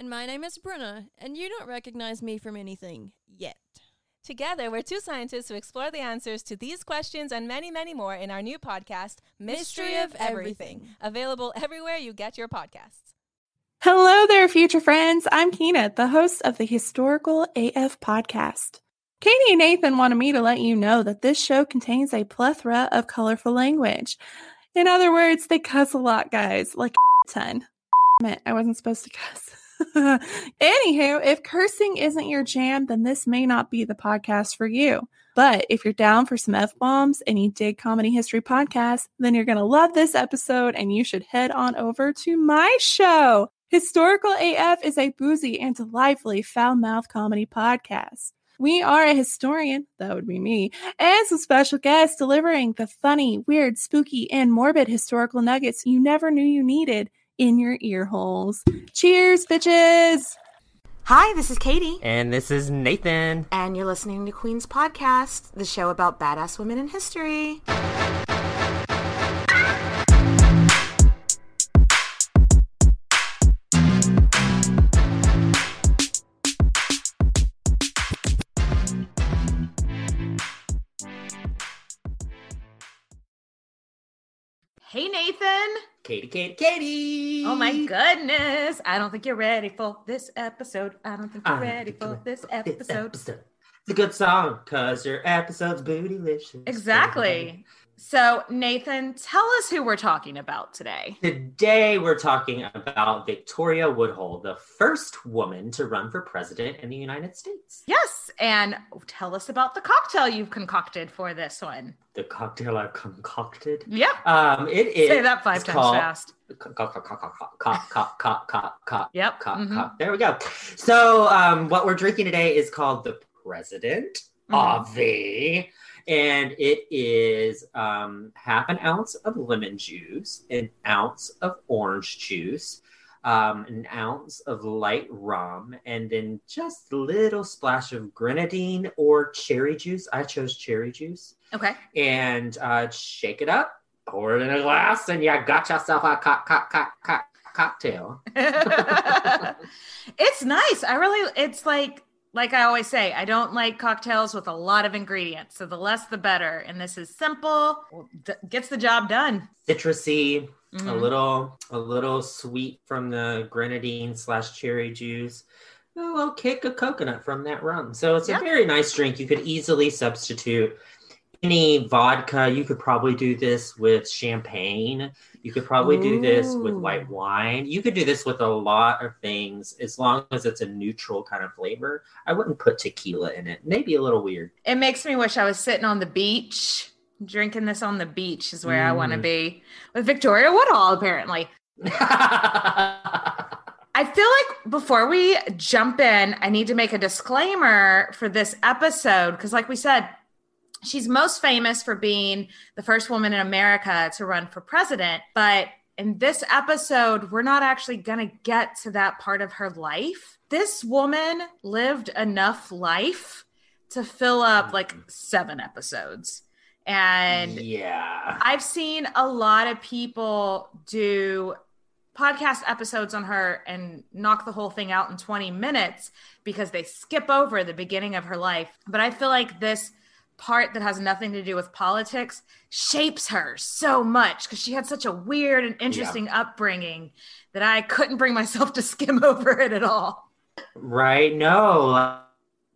And my name is Bruna, and you don't recognize me from anything yet. Together, we're two scientists who explore the answers to these questions and many, many more in our new podcast, Mystery, of Everything, available everywhere you get your podcasts. Hello there, future friends. I'm Kina, the host of the Historical AF podcast. Katie and Nathan wanted me to let you know that this show contains a plethora of colorful language. In other words, they cuss a lot, guys, like a ton. I wasn't supposed to cuss. Anywho, if cursing isn't your jam, then this may not be the podcast for you. But if you're down for some F bombs and you dig comedy history podcasts, then you're going to love this episode and you should head on over to my show. Historical AF is a boozy and lively foul mouth comedy podcast. We are a historian, that would be me, and some special guests delivering the funny, weird, spooky, and morbid historical nuggets you never knew you needed in your ear holes. Cheers, bitches! Hi, this is Katie, And this is Nathan. and you're listening to Queen's Podcast, the show about badass women in history. Hey, Nathan. Katie, Katie, Katie. Oh my goodness. I don't think you're ready for this episode. I don't think you're I ready think for you're this for episode. It's a good song because your episode's bootylicious. Exactly. So, Nathan, tell us who we're talking about today. Today, we're talking about Victoria Woodhull, the first woman to run for president in the United States. Yes. And tell us about the cocktail you've concocted for this one. The cocktail I've concocted? Yeah. Um, it is. Say that five times called, fast. Yep. There we go. So, um, what we're drinking today is called the President mm-hmm and it is um, half an ounce of lemon juice, an ounce of orange juice, um, an ounce of light rum, and then just a little splash of grenadine or cherry juice. I chose cherry juice Okay. and uh, shake it up, pour it in a glass, and you got yourself a cock, cock, cock, cock, cocktail. it's nice. I really, it's like, like I always say, I don't like cocktails with a lot of ingredients. So the less the better. And this is simple, gets the job done. Citrusy, a Mhm. little, a little sweet from the grenadine slash cherry juice. A little kick of coconut from that rum. So it's Yeah. a very nice drink. You could easily substitute any vodka. You could probably do this with champagne. You could probably do this with white wine. You could do this with a lot of things as long as it's a neutral kind of flavor. I wouldn't put tequila in it. Maybe a little weird. It makes me wish I was sitting on the beach. Drinking this on the beach is where I want to Mm. be with Victoria Woodhull, apparently. I feel like before we jump in, I need to make a disclaimer for this episode because, like we said, she's most famous for being the first woman in America to run for president. But in this episode, we're not actually going to get to that part of her life. This woman lived enough life to fill up mm-hmm. like seven episodes. And yeah. I've seen a lot of people do podcast episodes on her and knock the whole thing out in 20 minutes because they skip over the beginning of her life. But I feel like this part that has nothing to do with politics shapes her so much because she had such a weird and interesting upbringing that I couldn't bring myself to skim over it at all. Right? No.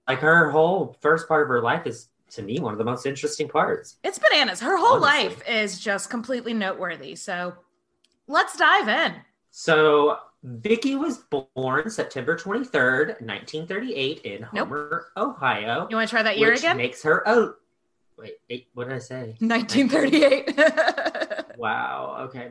Like her whole first part of her life is to me one of the most interesting parts. It's bananas. Her whole Honestly. life is just completely noteworthy. So let's dive in. So Vicky was born September 23rd, 1938 in Nope. Homer, Ohio. You want to try that year which again? makes her oh wait, eight, what did I say? 1938. Wow, okay.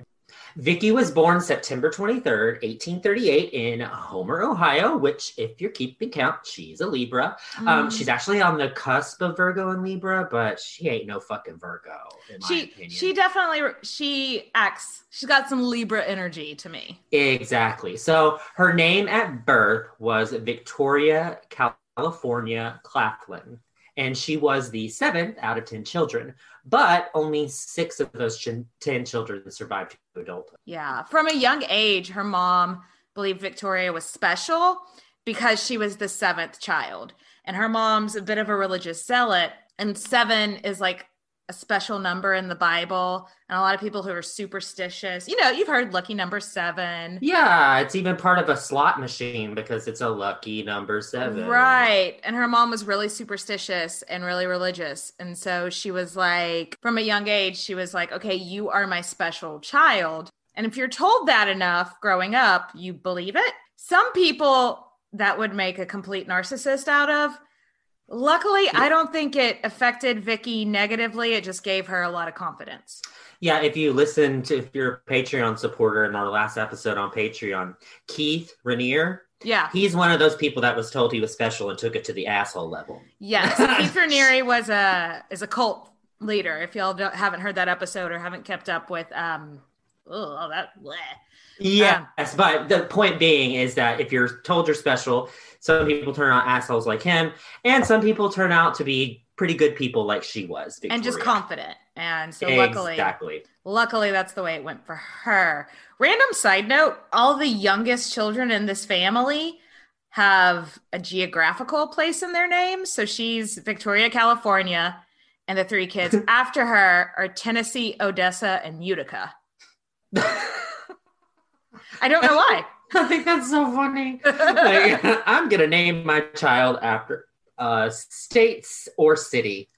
Vicky was born September 23rd, 1838, in Homer, Ohio, which, if you're keeping count, she's a Libra. Um, Mm. she's actually on the cusp of Virgo and Libra, but she ain't no fucking Virgo, in my she opinion. she definitely she acts. She's got some Libra energy to me. Exactly. So her name at birth was Victoria California Claflin, and she was the seventh out of 10 children, but only six of those ch- 10 children survived to adulthood. Yeah, from a young age, her mom believed Victoria was special because she was the seventh child, and her mom's a bit of a religious zealot. And seven is like a special number in the Bible, and a lot of people who are superstitious. You know, you've heard lucky number seven. Yeah, it's even part of a slot machine because it's a lucky number seven. Right. And her mom was really superstitious and really religious. And so she was like, from a young age, she was like, okay, you are my special child. And if you're told that enough growing up, you believe it. Some people that would make a complete narcissist out of. Luckily, I don't think it affected Vicky negatively. It just gave her a lot of confidence. Yeah, if you listen to, if you're a Patreon supporter in our last episode on Patreon, Keith Raniere, Yeah. he's one of those people that was told he was special and took it to the asshole level. Yes, Keith Raniere was a is a cult leader. If y'all don't, haven't heard that episode or haven't kept up with, um, oh that, bleh. Yes, but the point being is that if you're told you're special, some people turn out assholes like him, and some people turn out to be pretty good people like she was. and just confident. And so luckily, exactly. luckily that's the way it went for her. Random side note: all the youngest children in this family have a geographical place in their names. So she's Victoria, California, and the three kids after her are Tennessee, Odessa, and Utica. I don't know why. I think that's so funny. Like, I'm gonna name my child after uh, states or city.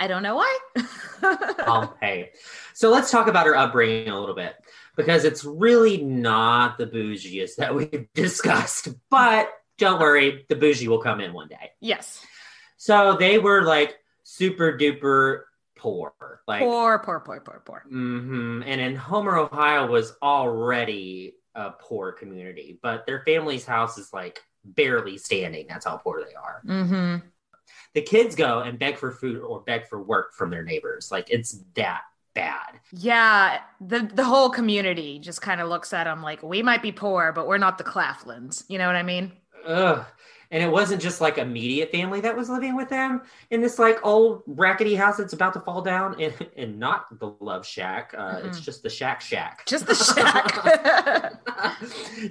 I don't know why. Pompeii. So let's talk about her upbringing a little bit because it's really not the bougiest that we've discussed. But don't worry, the bougie will come in one day. yes. So they were like super duper poor, like Poor, poor, poor, poor, poor. hmm And in Homer, Ohio was already a poor community, but their family's house is like barely standing. That's how poor they are. Mm-hmm. The kids go and beg for food or beg for work from their neighbors. Like it's that bad. Yeah, the the whole community just kind of looks at them like we might be poor, but we're not the Claflins. You know what I mean? Ugh. And it wasn't just like immediate family that was living with them in this like old rackety house that's about to fall down, and, and not the love shack. Uh, It's just the shack shack. Just the shack.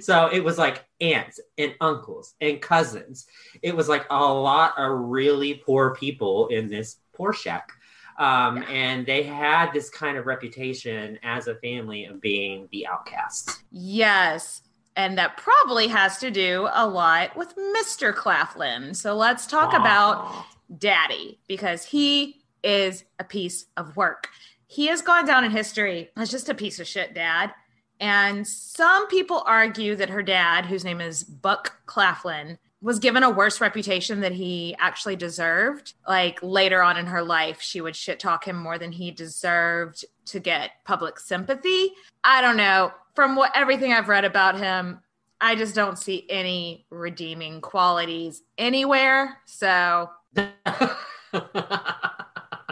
so it was like aunts and uncles and cousins. It was like a lot of really poor people in this poor shack. Um, And they had this kind of reputation as a family of being the outcasts. yes, and that probably has to do a lot with Mr. Claflin. So let's talk about Daddy because he is a piece of work. He has gone down in history as just a piece of shit dad. And some people argue that her dad, whose name is Buck Claflin, was given a worse reputation than he actually deserved. Like later on in her life, she would shit talk him more than he deserved to get public sympathy. I don't know. From what everything I've read about him, I just don't see any redeeming qualities anywhere. So the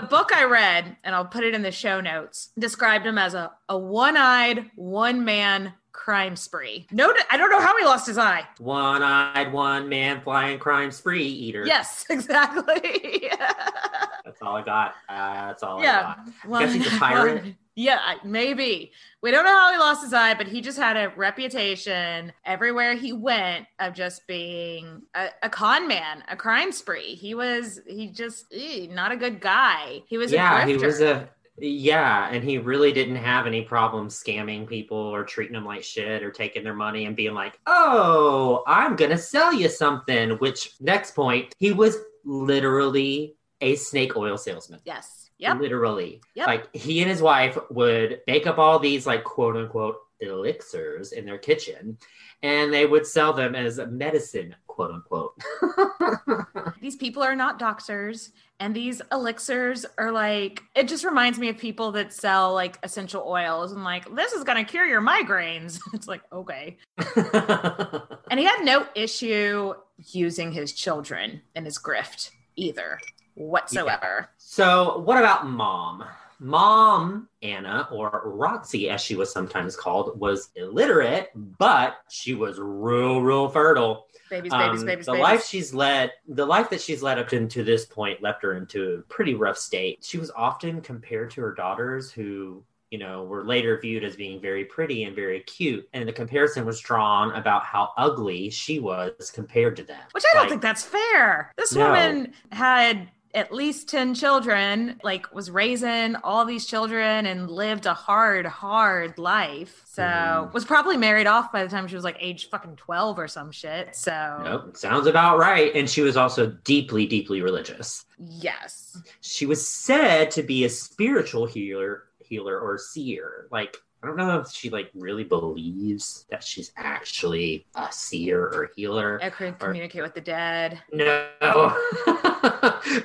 book I read, and I'll put it in the show notes, described him as a, a one-eyed, one-man crime spree. No, I don't know how he lost his eye. one eyed, one man flying crime spree eater. Yes, exactly. That's all I got. Uh, that's all yeah. I got. guess he's a pirate? one- yeah, maybe. We don't know how he lost his eye, but he just had a reputation everywhere he went of just being a, a con man, a crime spree. He was, he just, eh, not a good guy. He was yeah, he was a yeah, and he really didn't have any problem scamming people or treating them like shit or taking their money and being like, "Oh, I'm gonna sell you something." Which next point, he was literally a snake oil salesman. Yes. Yep. Literally. Yep. Like he and his wife would make up all these like quote unquote elixirs in their kitchen and they would sell them as medicine, quote unquote. These people are not doctors. And these elixirs are like, it just reminds me of people that sell like essential oils and like, this is going to cure your migraines. It's like, okay. And he had no issue using his children in his grift either, whatsoever. so, what about mom? Mom Anna, or Roxy as she was sometimes called, was illiterate, but she was real, real fertile. Babies, babies, Um, babies, the babies. life she's led, the life that she's led up into this point, left her into a pretty rough state. She was often compared to her daughters, who you know were later viewed as being very pretty and very cute, and the comparison was drawn about how ugly she was compared to them. Which I don't Like, think that's fair. This No. woman had at least 10 children, like was raising all these children and lived a hard, hard life. So Mhm. was probably married off by the time she was like age fucking 12 or some shit. So Nope, sounds about right. And she was also deeply, deeply religious. yes. She was said to be a spiritual healer, healer or seer. Like I don't know if she like really believes that she's actually a seer or healer. I could communicate with the dead. No,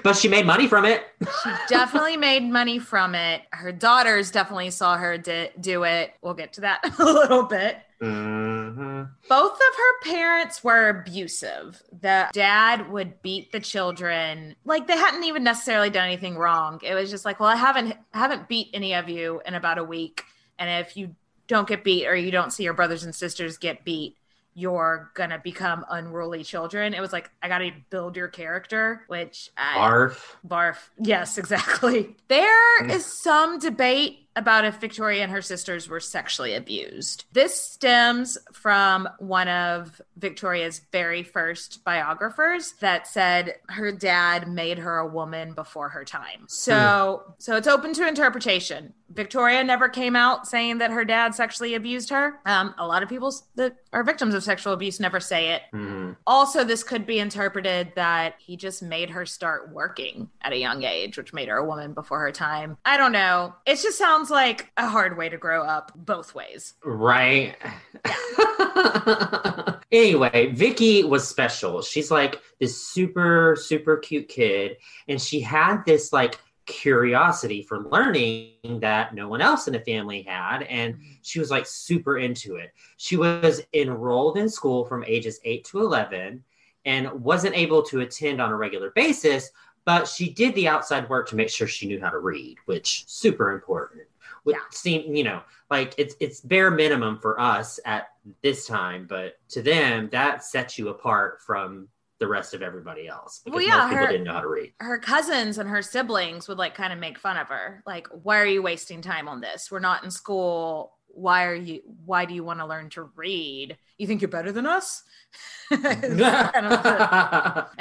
but she made money from it. She definitely made money from it. Her daughters definitely saw her di- do it. We'll get to that in a little bit. hmm Both of her parents were abusive. The dad would beat the children. Like they hadn't even necessarily done anything wrong. It was just like, well, I haven't haven't beat any of you in about a week. And if you don't get beat or you don't see your brothers and sisters get beat, you're gonna become unruly children. It was like, I gotta build your character, which I Barf. Barf. Yes, exactly. There Mm. is some debate about if Victoria and her sisters were sexually abused. This stems from one of Victoria's very first biographers that said her dad made her a woman before her time. So, so it's open to interpretation. Victoria never came out saying that her dad sexually abused her. Um, a lot of people that are victims of sexual abuse never say it Mhm. also this could be interpreted that he just made her start working at a young age which made her a woman before her time i don't know it just sounds like a hard way to grow up both ways Right. anyway, Vicky was special. She's like this super, super cute kid. And she had this like curiosity for learning that no one else in the family had. And she was like super into it. She was enrolled in school from ages 8 to 11 and wasn't able to attend on a regular basis. But she did the outside work to make sure she knew how to read, which super important. Would Yeah. seem, you know, like it's it's bare minimum for us at this time, but to them that sets you apart from the rest of everybody else because Well, yeah, most people her- didn't know how to read. her cousins and her siblings would like kind of make fun of her like why are you wasting time on this we're not in school why are you why do you want to learn to read you think you're better than us In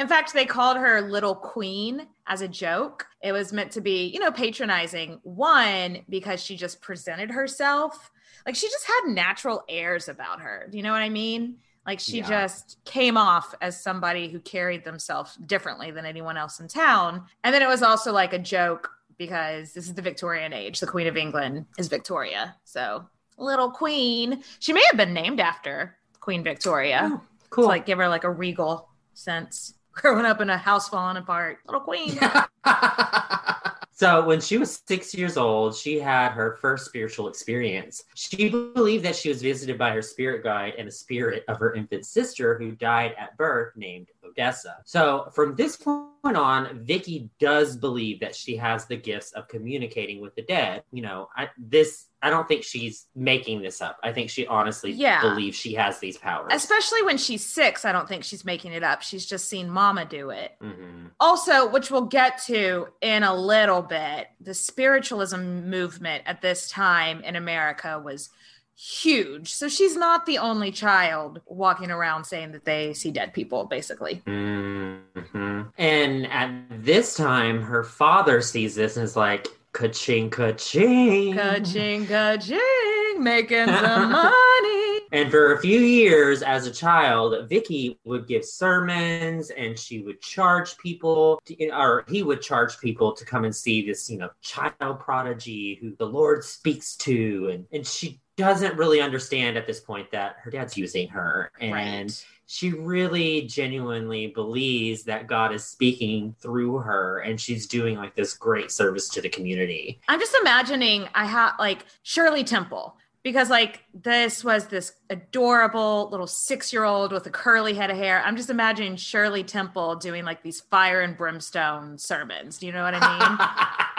fact, they called her Little Queen as a joke. It was meant to be, you know, patronizing. One, because she just presented herself like she just had natural airs about her. Do you know what I mean? Like she Yeah. just came off as somebody who carried themselves differently than anyone else in town. And then it was also like a joke because this is the Victorian age. The Queen of England is Victoria. So, Little Queen. She may have been named after Queen Victoria Oh, cool. to like give her like a regal sense. Growing up in a house falling apart, little queen. so when she was six years old, she had her first spiritual experience. She believed that she was visited by her spirit guide and the spirit of her infant sister who died at birth named Odessa. So from this point on, Vicky does believe that she has the gifts of communicating with the dead. You know, I, this I don't think she's making this up. I think she honestly Yeah. believes she has these powers. Especially when she's six, I don't think she's making it up. She's just seen mama do it. Mhm. Also, which we'll get to in a little bit, the spiritualism movement at this time in America was huge. So she's not the only child walking around saying that they see dead people, basically. Mhm. And at this time, her father sees this and is like, ka-ching, ka-ching. Ka-ching, ka-ching, making some money. And for a few years as a child, Vicky would give sermons and she would charge people, to, or he would charge people to come and see this, you know, child prodigy who the Lord speaks to. And, and she doesn't really understand at this point that her dad's using her. And Right. she really genuinely believes that God is speaking through her and she's doing like this great service to the community. I'm just imagining I have like Shirley Temple because like this was this adorable little six year old with a curly head of hair. I'm just imagining Shirley Temple doing like these fire and brimstone sermons. Do you know what I mean?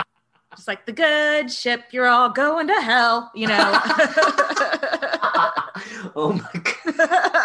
just like the good ship, you're all going to hell, you know. oh my god.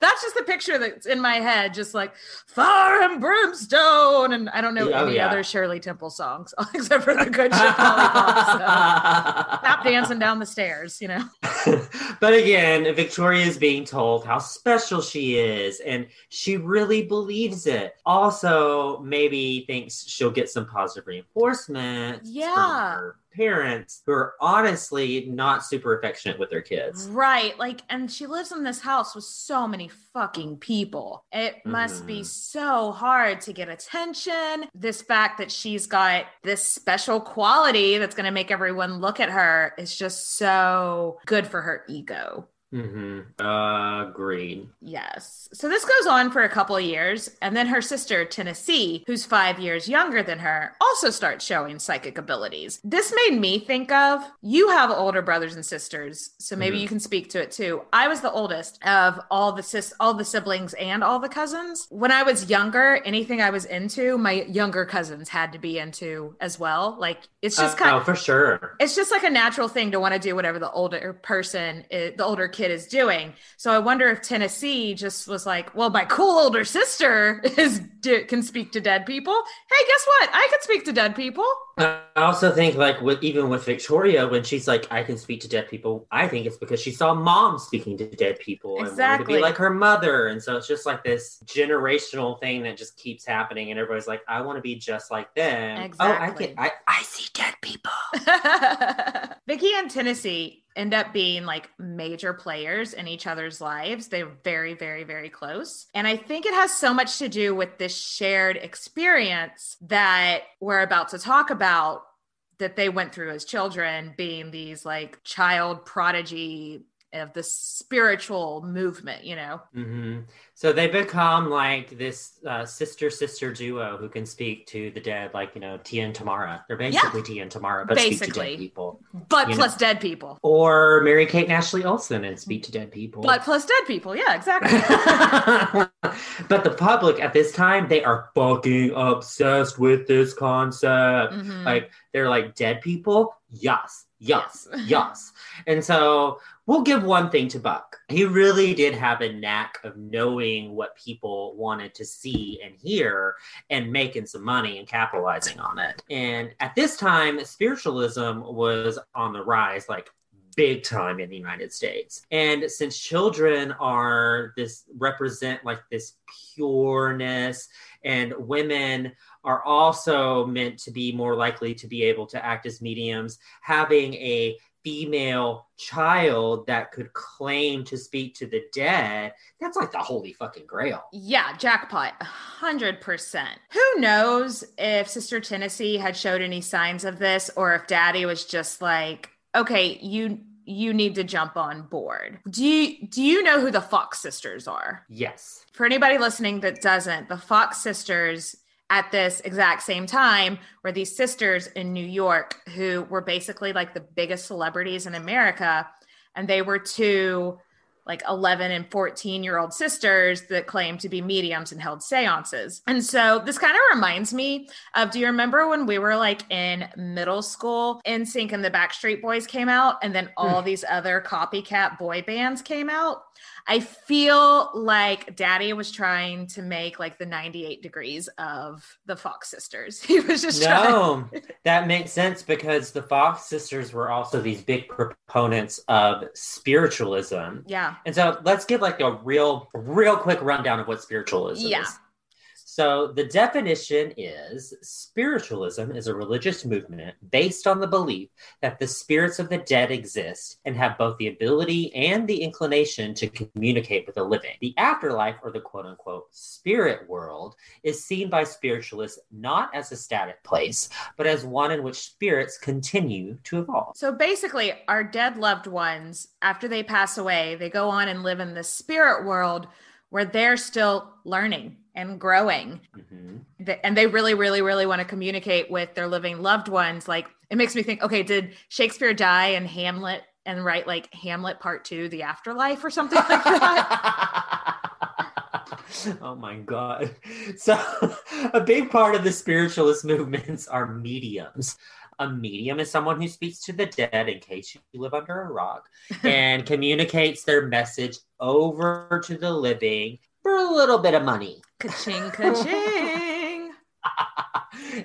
That's just the picture that's in my head, just like fire and brimstone. And I don't know Oh, any yeah. other Shirley Temple songs except for the good ship lollipop. So. Stop dancing down the stairs, you know. but again, Victoria is being told how special she is, and she really believes it. Also, maybe thinks she'll get some positive reinforcement Yeah. Parents who are honestly not super affectionate with their kids. Right. Like, and she lives in this house with so many fucking people. It must be Mhm. so hard to get attention. This fact that she's got this special quality that's going to make everyone look at her is just so good for her ego. Hmm Uh, agreed. Yes. So this goes on for a couple of years. And then her sister, Tennessee, who's five years younger than her, also starts showing psychic abilities. This made me think of you have older brothers and sisters. So maybe Mhm. you can speak to it too. I was the oldest of all the sis, all the siblings and all the cousins. When I was younger, anything I was into, my younger cousins had to be into as well. Like it's just Uh, kind oh, for sure. it's just like a natural thing to want to do whatever the older person i the older kid is doing. So i wonder if tennessee just was like well my cool older sister is can speak to dead people. Hey guess what? I can speak to dead people I also think, like, with even with Victoria, when she's like, "I can speak to dead people," I think it's because she saw mom speaking to dead people and wanted to be like her mother, and so it's just like this generational thing that just keeps happening, and everybody's like, "I want to be just like them." Exactly. Oh, I can. I I see dead people. Vicky and Tennessee end up being like major players in each other's lives. They're very, very, very close. And I think it has so much to do with this shared experience that we're about to talk about that they went through as children, being these like child prodigy of the spiritual movement, you know? hmm So they become like this uh, sister sister duo who can speak to the dead, like you know Tia and Tamera. They're basically Tia and Tamera, but speak to Basically. dead people. But You know- plus dead people. Or Mary Kate and Ashley Olsen and speak to dead people. But plus dead people. Yeah, exactly. but the public at this time, they are fucking obsessed with this concept. Mhm. Like they're like dead people, yes, yes, Yes. yes. And so we'll give one thing to Buck. He really did have a knack of knowing what people wanted to see and hear and making some money and capitalizing on it. And at this time, spiritualism was on the rise, like big time in the United States. And since children are this represent like this pureness and women are also meant to be more likely to be able to act as mediums, having a female child that could claim to speak to the dead, that's like the holy fucking grail. Yeah, jackpot, a hundred percent. Who knows if Sister Tennessee had showed any signs of this, or if Daddy was just like, "Okay, you you need to jump on board." Do you do you know who the Fox sisters are? Yes. For anybody listening that doesn't, the Fox sisters at this exact same time were these sisters in New York who were basically like the biggest celebrities in America. And they were two like 11 and 14 year old sisters that claimed to be mediums and held seances. And so this kind of reminds me of do you remember when we were like in middle school, NSYNC and the Backstreet Boys came out, and then all hmm. these other copycat boy bands came out? I feel like Daddy was trying to make like the 98 degrees of the Fox sisters. He was just trying. No, that makes sense because the Fox sisters were also these big proponents of spiritualism. Yeah. And so let's give like a real, real quick rundown of what spiritualism Yeah. is. So the definition is spiritualism is a religious movement based on the belief that the spirits of the dead exist and have both the ability and the inclination to communicate with the living. The afterlife or the quote unquote spirit world is seen by spiritualists not as a static place, but as one in which spirits continue to evolve. So basically, our dead loved ones, after they pass away, they go on and live in the spirit world where they're still learning and growing. Mm-hmm. And they really, really, really want to communicate with their living loved ones. Like, it makes me think okay, did Shakespeare die in Hamlet and write like Hamlet Part Two, The Afterlife, or something like that? oh my god. So a big part of the spiritualist movements are mediums. A medium is someone who speaks to the dead in case you live under a rock and communicates their message over to the living for a little bit of money. Ka-ching, ka-ching.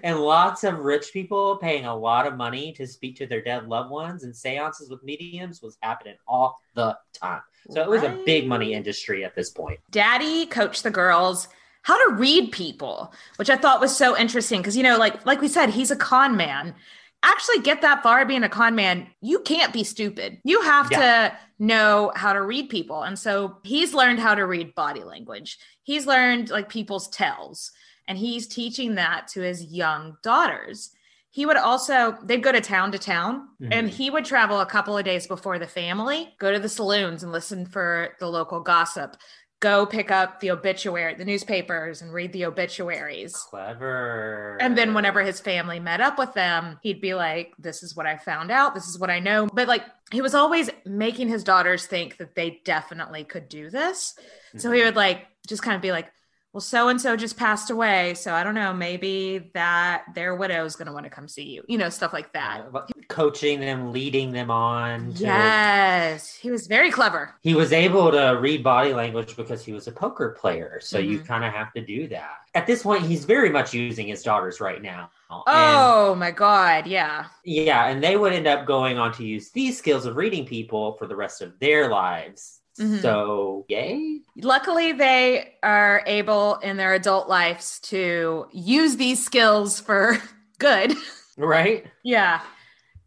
and lots of rich people paying a lot of money to speak to their dead loved ones and seances with mediums was happening all the time. So it was a big money industry at this point. Daddy coached the girls how to read people, which I thought was so interesting because you know, like like we said, he's a con man. Actually, get that far being a con man, you can't be stupid. You have to know how to read people, and so he's learned how to read body language. He's learned like people's tells, and he's teaching that to his young daughters. He would also they'd go to town to town, and Mhm. he would travel a couple of days before the family, go to the saloons and listen for the local gossip go pick up the obituary, the newspapers, and read the obituaries. Clever. And then whenever his family met up with them, he'd be like, This is what I found out. This is what I know. But like, he was always making his daughters think that they definitely could do this. So he mm-hmm. would like just kind of be like, Well, so and so just passed away. So I don't know. Maybe that their widow is going to want to come see you, you know, stuff like that. Coaching them, leading them on. to- Yes. He was very clever. He was able to read body language because he was a poker player. So you Mhm. kind of have to do that. At this point, he's very much using his daughters right now. And- Oh my God. Yeah. yeah. And they would end up going on to use these skills of reading people for the rest of their lives. Mhm. So, yay. luckily they are able in their adult lives to use these skills for good Right? yeah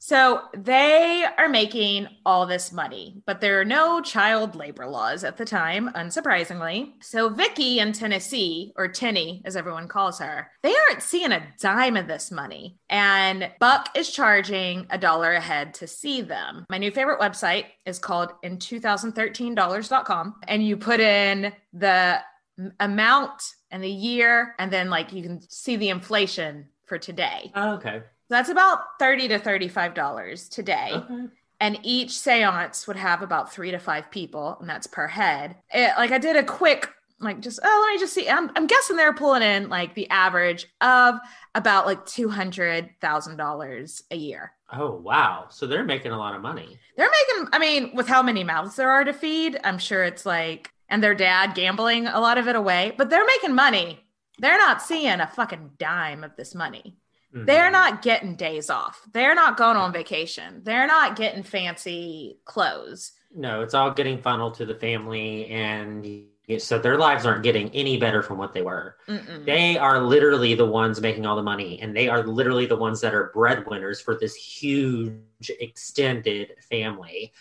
so they are making all this money but there are no child labor laws at the time unsurprisingly. So vicky in tennessee or Tennie as everyone calls her they aren't seeing a dime of this money. And buck is charging a dollar a head to see them. My new favorite website is called in2013dollars.com and you put in the amount and the year and then like you can see the inflation for today. Oh, okay. That's about 30 to 35 dollars today Okay. and each seance would have about three to five people and that's per head It- like i did a quick like just oh let me just see i'm, I'm guessing they're pulling in like the average of about like $200000 a year Oh, wow. So they're making a lot of money. they're making i mean with how many mouths there are to feed i'm sure it's like and their dad gambling a lot of it away but they're making money they're not seeing a fucking dime of this money They're Mhm. not getting days off. They're not going on vacation. They're not getting fancy clothes. No, it's all getting funneled to the family, and so their lives aren't getting any better from what they were. Mm-mm. They are literally the ones making all the money, and they are literally the ones that are breadwinners for this huge extended family.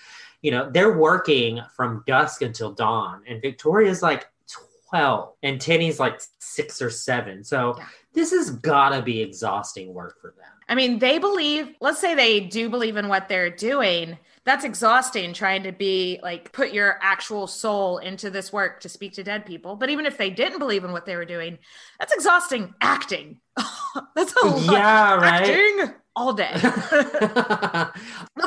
You know, they're working from dusk until dawn, and Victoria's like 12, and Tennie's like six or seven. So Yeah. This has gotta be exhausting work for them. I mean, they believe, let's say they do believe in what they're doing. That's exhausting trying to be like put your actual soul into this work to speak to dead people. But even if they didn't believe in what they were doing, that's exhausting acting. that's a lot. Yeah, right. Acting all day. the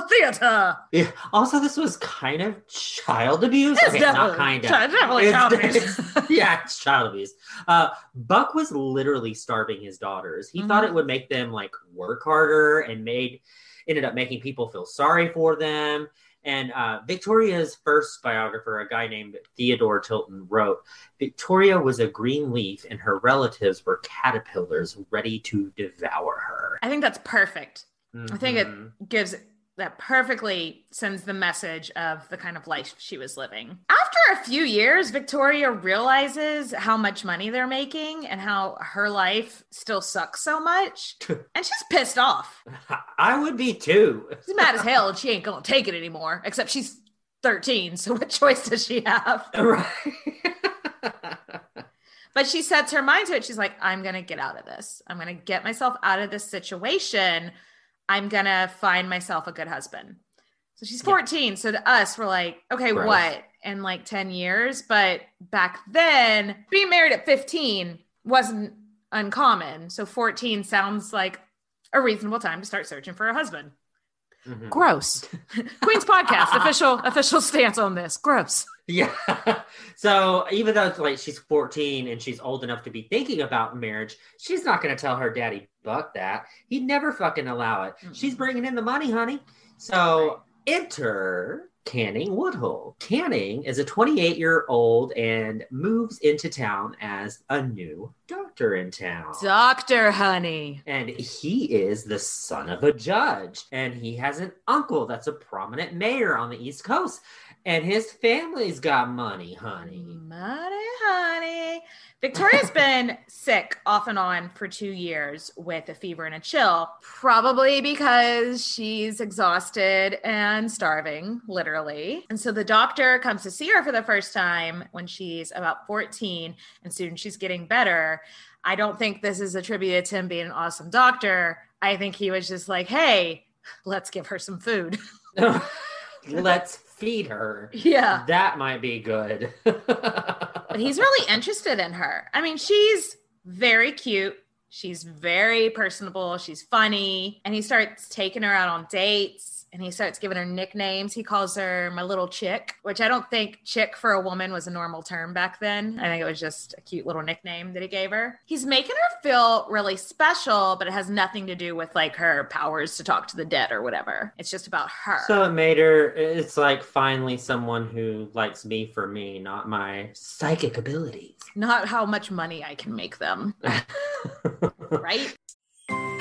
theater. Yeah. Also, this was kind of child abuse. It's okay, not kind of. chi- definitely child abuse. yeah, it's child abuse. Uh, Buck was literally starving his daughters. He thought Mhm. it would make them like work harder, and made ended up making people feel sorry for them. And uh, Victoria's first biographer, a guy named Theodore Tilton, wrote Victoria was a green leaf, and her relatives were caterpillars ready to devour her. I think that's perfect. I think it Mhm. gives that perfectly sends the message of the kind of life she was living. After a few years, Victoria realizes how much money they're making and how her life still sucks so much. and she's pissed off. I would be too. She's mad as hell and she ain't gonna take it anymore, except she's 13. So what choice does she have? right. But she sets her mind to it. She's like, I'm going to get out of this. I'm going to get myself out of this situation. I'm going to find myself a good husband. So she's 14. Yeah. So to us, we're like, okay, Gross. what? In like 10 years. But back then, being married at 15 wasn't uncommon. So 14 sounds like a reasonable time to start searching for a husband. Mm-hmm. Gross. Queen's podcast official official stance on this. Gross. Yeah. so even though like she's 14 and she's old enough to be thinking about marriage, she's not going to tell her daddy Buck that. He'd never fucking allow it. Mm-hmm. She's bringing in the money, honey. So right. enter Canning Woodhull. Canning is a 28 year old and moves into town as a new doctor in town. Doctor, honey. And he is the son of a judge. And he has an uncle that's a prominent mayor on the East Coast. And his family's got money, honey. Money, honey. Victoria's been sick off and on for two years with a fever and a chill, probably because she's exhausted and starving, literally. And so the doctor comes to see her for the first time when she's about 14, and soon she's getting better. I don't think this is attributed to him being an awesome doctor. I think he was just like, hey, let's give her some food. let's feed her. Yeah. That might be good. but he's really interested in her. I mean, she's very cute. She's very personable. She's funny. And he starts taking her out on dates and he starts giving her nicknames. He calls her my little chick, which I don't think chick for a woman was a normal term back then. I think it was just a cute little nickname that he gave her. He's making her feel really special, but it has nothing to do with like her powers to talk to the dead or whatever. It's just about her. So it made her, it's like finally someone who likes me for me, not my psychic abilities. Not how much money I can make them. right?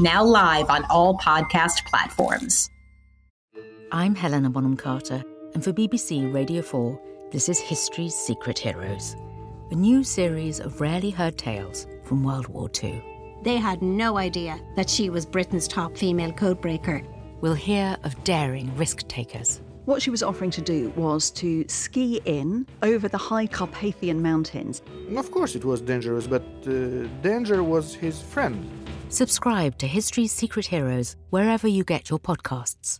now live on all podcast platforms. I'm Helena Bonham Carter, and for BBC Radio 4, this is History's Secret Heroes, a new series of rarely heard tales from World War II. They had no idea that she was Britain's top female codebreaker. We'll hear of daring risk takers. What she was offering to do was to ski in over the high Carpathian Mountains. Of course, it was dangerous, but uh, danger was his friend. Subscribe to History's Secret Heroes wherever you get your podcasts.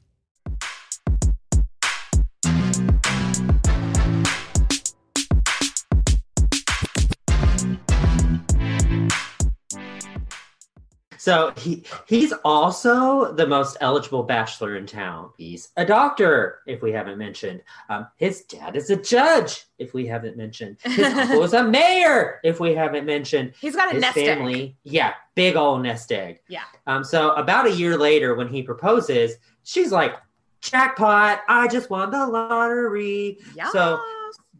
So he he's also the most eligible bachelor in town. He's a doctor, if we haven't mentioned. Um, his dad is a judge, if we haven't mentioned. His uncle is a mayor, if we haven't mentioned. He's got a his nest family. Egg. Yeah, big old nest egg. Yeah. Um. So about a year later, when he proposes, she's like, "Jackpot! I just won the lottery." Yeah. So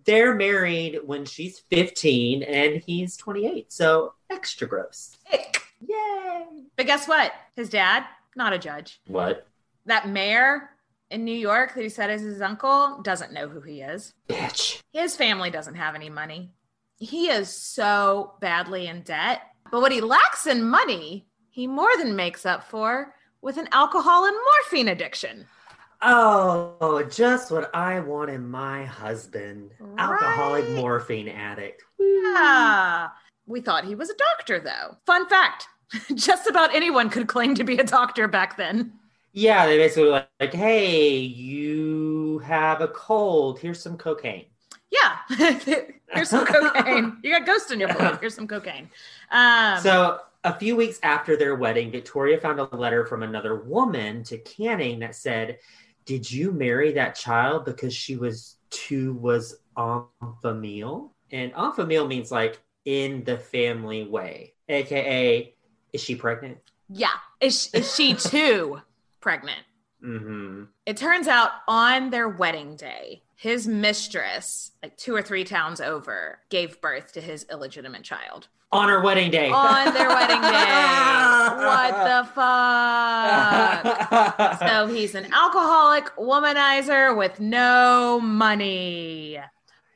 they're married when she's 15 and he's 28. So extra gross. Ick. Yay. But guess what? His dad, not a judge. What? That mayor in New York that he said is his uncle doesn't know who he is. Bitch. His family doesn't have any money. He is so badly in debt. But what he lacks in money, he more than makes up for with an alcohol and morphine addiction. Oh, just what I want in my husband. Alcoholic morphine addict. Yeah. We thought he was a doctor, though. Fun fact just about anyone could claim to be a doctor back then. Yeah, they basically were like, like, hey, you have a cold. Here's some cocaine. Yeah. Here's some cocaine. You got ghost in your blood. Here's some cocaine. Um, so a few weeks after their wedding, Victoria found a letter from another woman to Canning that said, "Did you marry that child because she was too was en famille?" And en famille means like in the family way, aka is she pregnant? yeah. Is, is she too pregnant? Mm-hmm. It turns out on their wedding day, his mistress, like two or three towns over, gave birth to his illegitimate child. On her wedding day. On their wedding day. what the fuck? so he's an alcoholic womanizer with no money.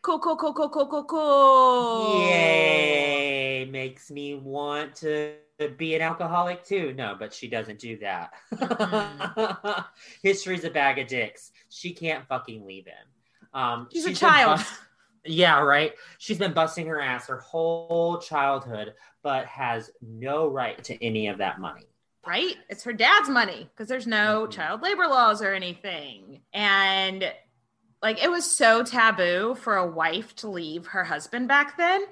Cool, cool, cool, cool, cool, cool, cool. Yay! Makes me want to be an alcoholic too. No, but she doesn't do that. History's a bag of dicks. She can't fucking leave him. Um, She's a child. bust- yeah, right. She's been busting her ass her whole childhood, but has no right to any of that money. right? It's her dad's money because there's no Mm-hmm. child labor laws or anything. And like it was so taboo for a wife to leave her husband back then.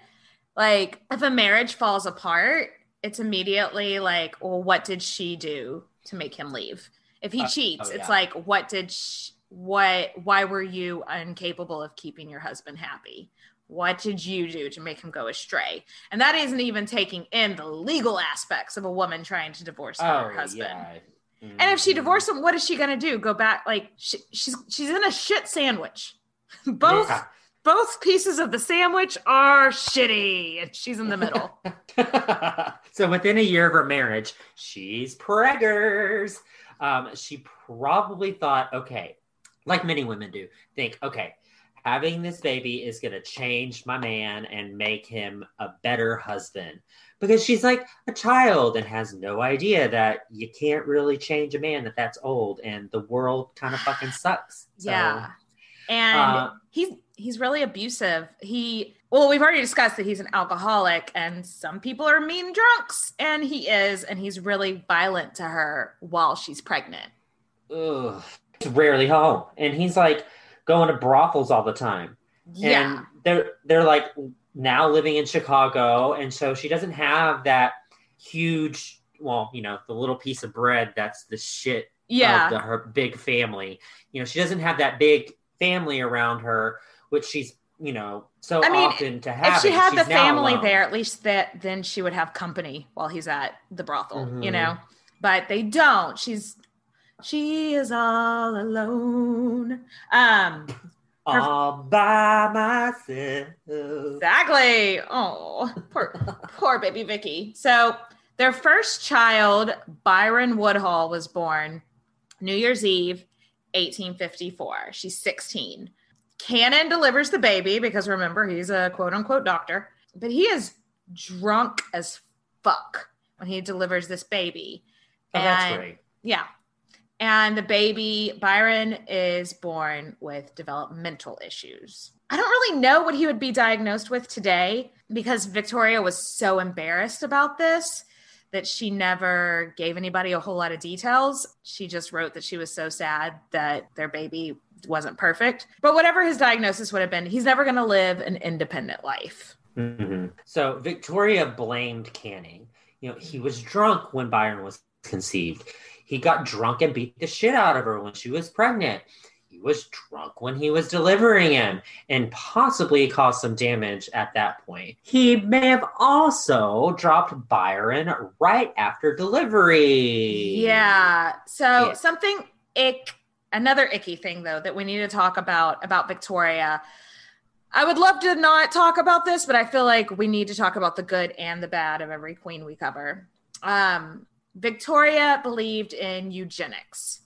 Like if a marriage falls apart, it's immediately like, well, what did she do to make him leave? If he Uh, cheats, oh, it's yeah. like, what did sh- what why were you incapable of keeping your husband happy? What did you do to make him go astray? And that isn't even taking in the legal aspects of a woman trying to divorce her Oh, husband. yeah. And if she Mhm. divorced him, what is she gonna do? Go back? Like she, she's she's in a shit sandwich. both Yeah. Both pieces of the sandwich are shitty, and she's in the middle. so within a year of her marriage, she's preggers. Um, she probably thought, okay, like many women do, think, okay, having this baby is going to change my man and make him a better husband. Because she's like a child and has no idea that you can't really change a man that that's old and the world kind of fucking sucks. So, yeah, and uh, he's he's really abusive. He well, we've already discussed that he's an alcoholic, and some people are mean drunks, and he is, and he's really violent to her while she's pregnant. ugh, he's rarely home. And he's like going to brothels all the time. Yeah. and they're they're like now living in Chicago, and so she doesn't have that huge, well, you know, the little piece of bread that's the shit Yeah. of the, her big family. You know, she doesn't have that big family around her, which she's you know so I mean, often to have. if she had the family there, at least that then she would have company while he's at the brothel, you Mhm. know. But they don't. She's she is all alone. Um, her- all by myself. exactly. Oh, poor poor baby Vicky. So their first child, Byron Woodhull, was born New Year's Eve, 1854. She's 16. Cannon delivers the baby because remember, he's a quote unquote doctor, but he is drunk as fuck when he delivers this baby. Oh, that's great. Yeah. And the baby, Byron, is born with developmental issues. I don't really know what he would be diagnosed with today because Victoria was so embarrassed about this that she never gave anybody a whole lot of details. She just wrote that she was so sad that their baby wasn't perfect. But whatever his diagnosis would have been, he's never going to live an independent life. Mhm. So Victoria blamed Canning. You know, he was drunk when Byron was conceived. He got drunk and beat the shit out of her when she was pregnant. Was drunk when he was delivering him and possibly caused some damage at that point. He may have also dropped Byron right after delivery. Yeah. So Yeah. something ick, another icky thing though that we need to talk about about Victoria. I would love to not talk about this, but I feel like we need to talk about the good and the bad of every queen we cover. Um, Victoria believed in eugenics,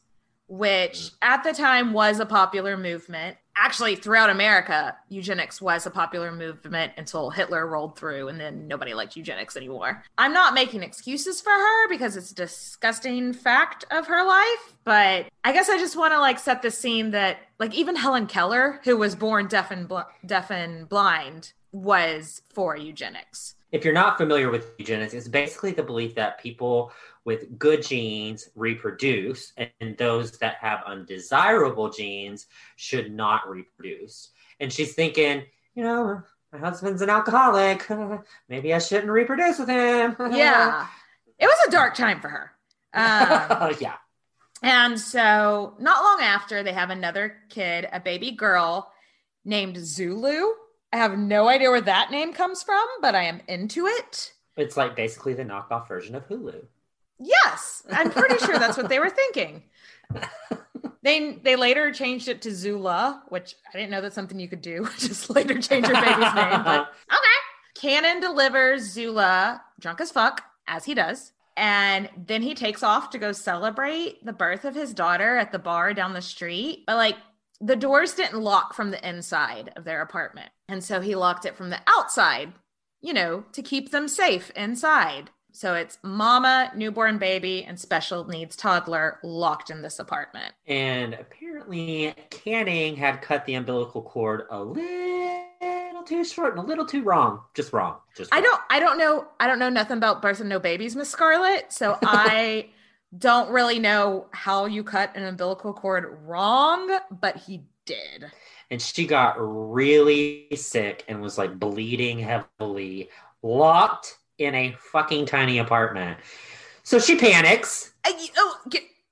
which mm-hmm. at the time was a popular movement. actually throughout America, eugenics was a popular movement until Hitler rolled through and then nobody liked eugenics anymore. I'm not making excuses for her because it's a disgusting fact of her life, but I guess I just want to like set the scene that like even Helen Keller, who was born deaf and bl- deaf and blind, was for eugenics. If you're not familiar with eugenics, it's basically the belief that people with good genes reproduce, and those that have undesirable genes should not reproduce. And she's thinking, you know, my husband's an alcoholic. Maybe I shouldn't reproduce with him. yeah. It was a dark time for her. Um, yeah. And so, not long after, they have another kid, a baby girl named Zulu. I have no idea where that name comes from, but I am into it. It's like basically the knockoff version of Hulu. Yes, I'm pretty sure that's what they were thinking. They they later changed it to Zula, which I didn't know that's something you could do. Just later change your baby's name. But okay. Cannon delivers Zula drunk as fuck, as he does. And then he takes off to go celebrate the birth of his daughter at the bar down the street. But like the doors didn't lock from the inside of their apartment. And so he locked it from the outside, you know, to keep them safe inside. So it's mama, newborn baby, and special needs toddler locked in this apartment. And apparently, Canning had cut the umbilical cord a little too short and a little too wrong. Just wrong. Just I don't I don't know I don't know nothing about birth and no babies, Miss Scarlett. So I don't really know how you cut an umbilical cord wrong, but he did. And she got really sick and was like bleeding heavily, locked in a fucking tiny apartment. So she panics. I, oh,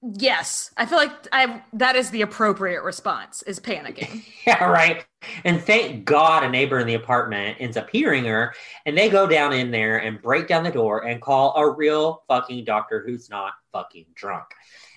yes, I feel like I that is the appropriate response is panicking. Yeah, right. And thank God a neighbor in the apartment ends up hearing her, and they go down in there and break down the door and call a real fucking doctor who's not fucking drunk.